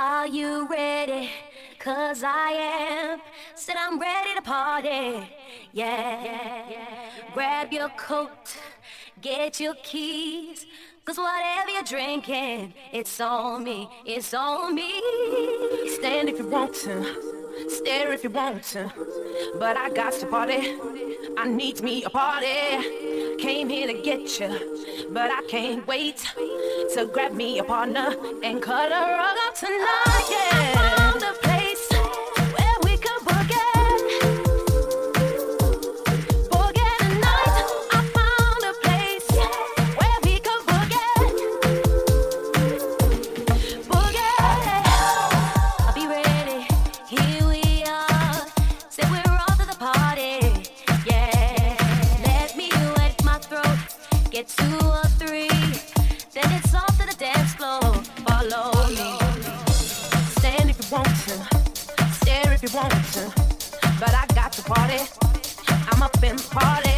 Are you ready? Cause I am. Said I'm ready to party. Yeah. Grab your coat, get your keys. Cause whatever you're drinking, it's on me, it's on me. Stand if you want to, stare if you want to. But I got to party, I need me a party. Came here to get you, but I can't wait to grab me a partner and cut rug up tonight, yeah. been and party.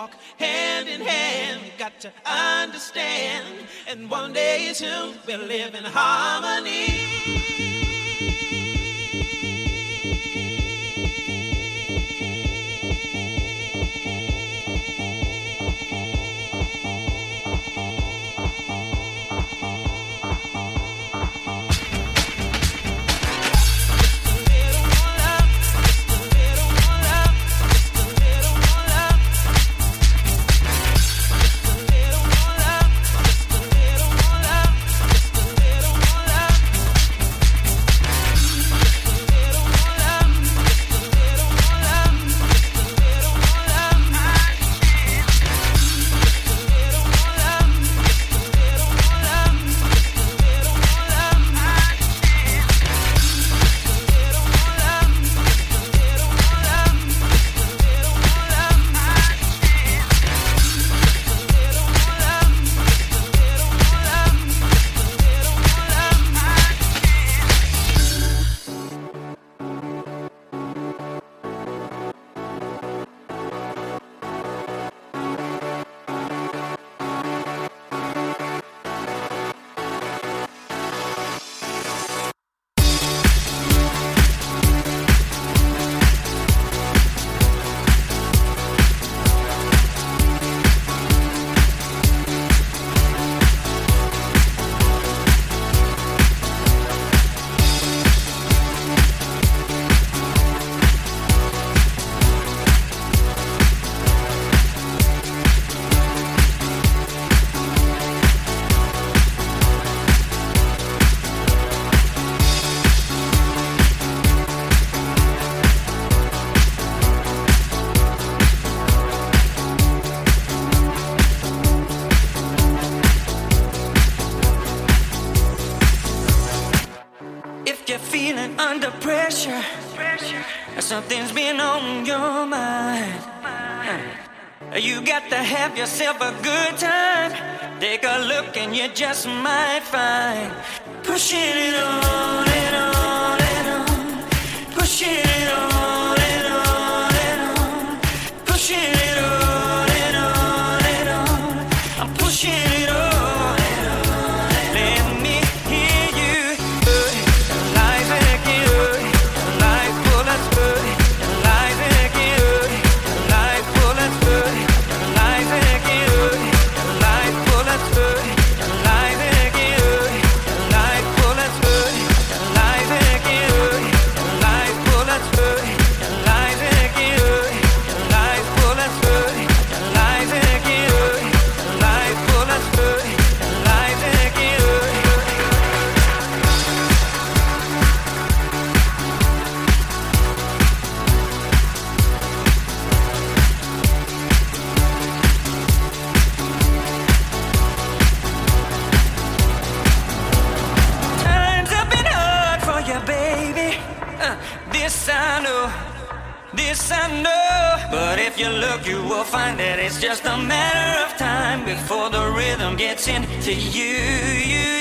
walk hand in hand. We got to understand, and one day soon we'll live in harmony. have yourself a good time. Take a look and you just might find pushing it on and on and on, pushing it on. But if you look, you will find that it's just a matter of time before the rhythm gets into you. you.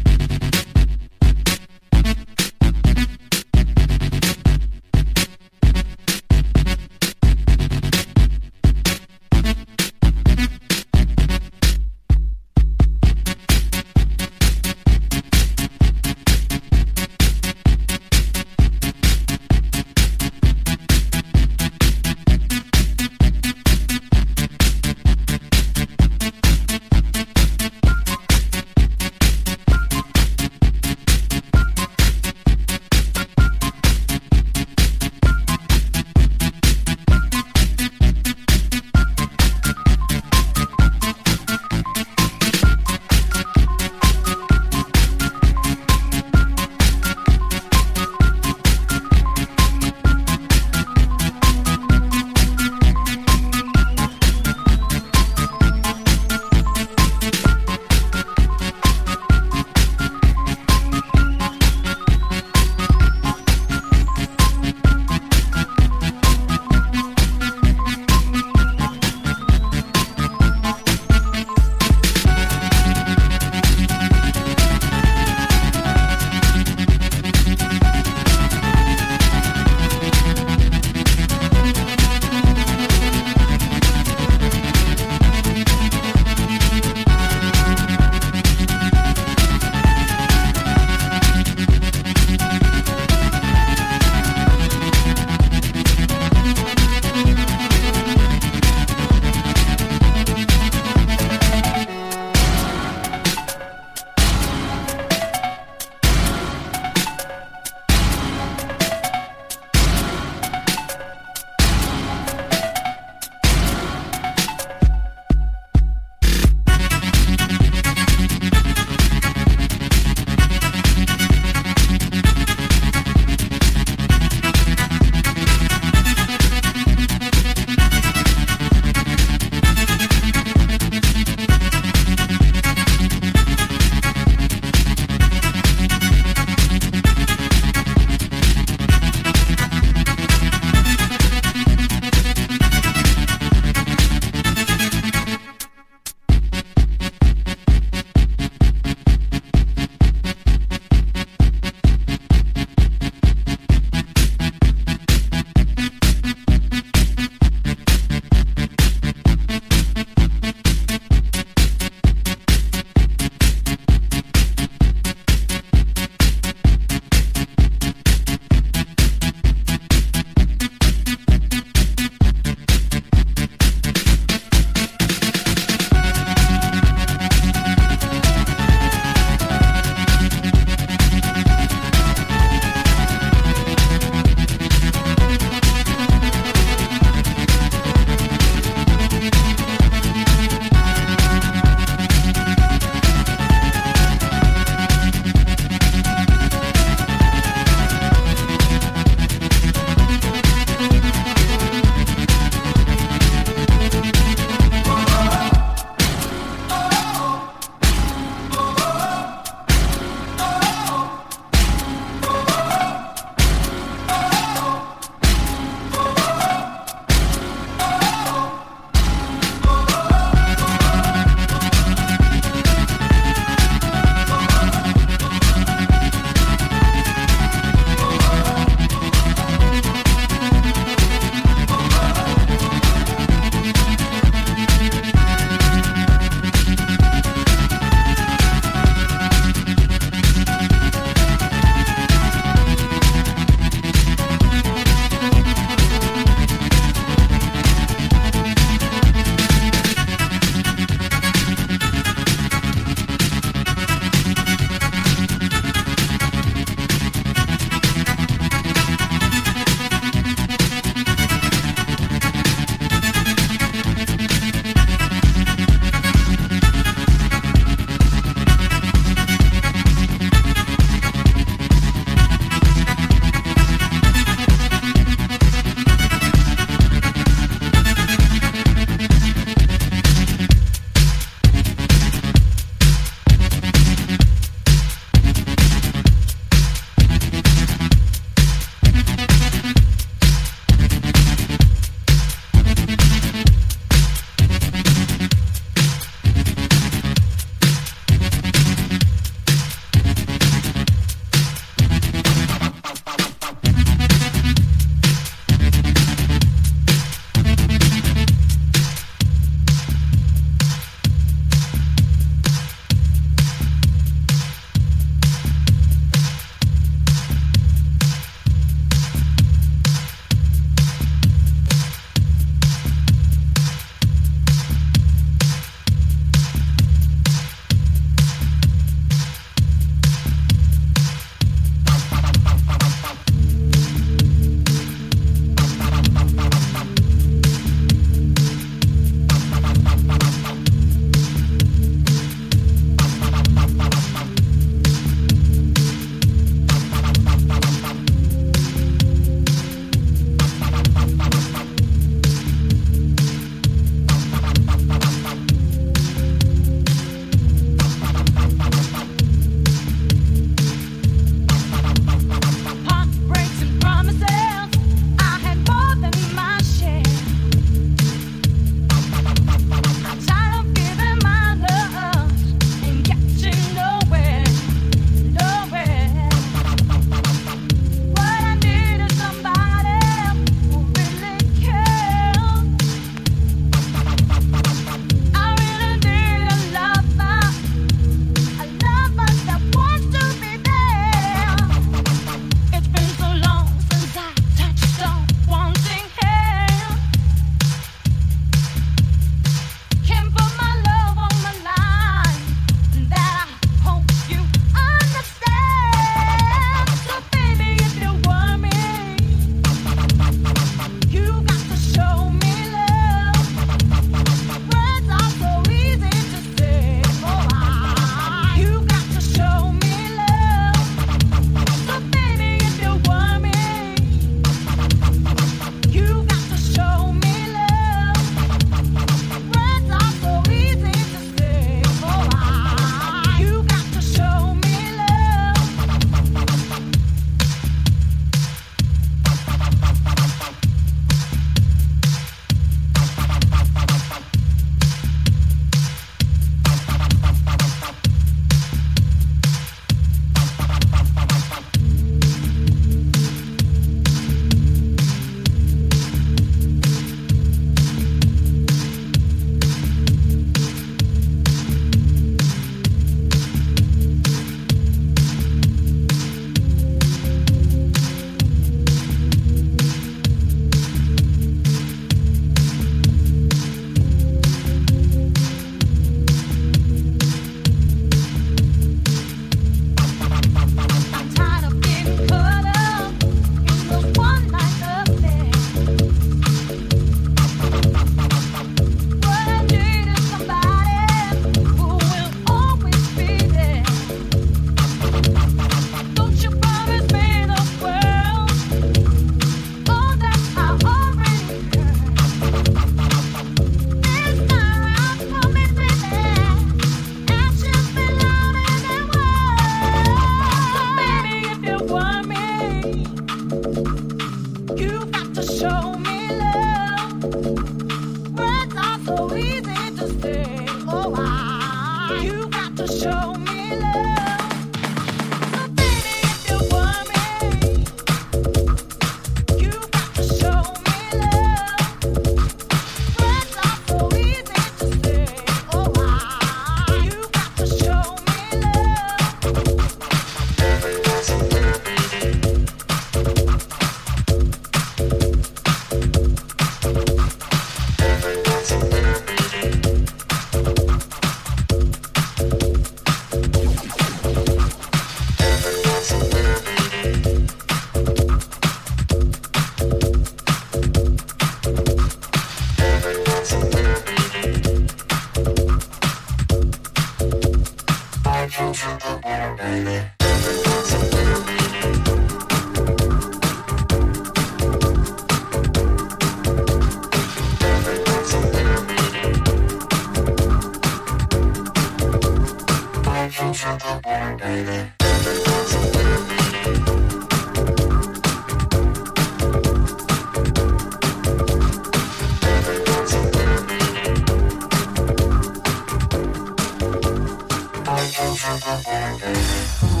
Oh.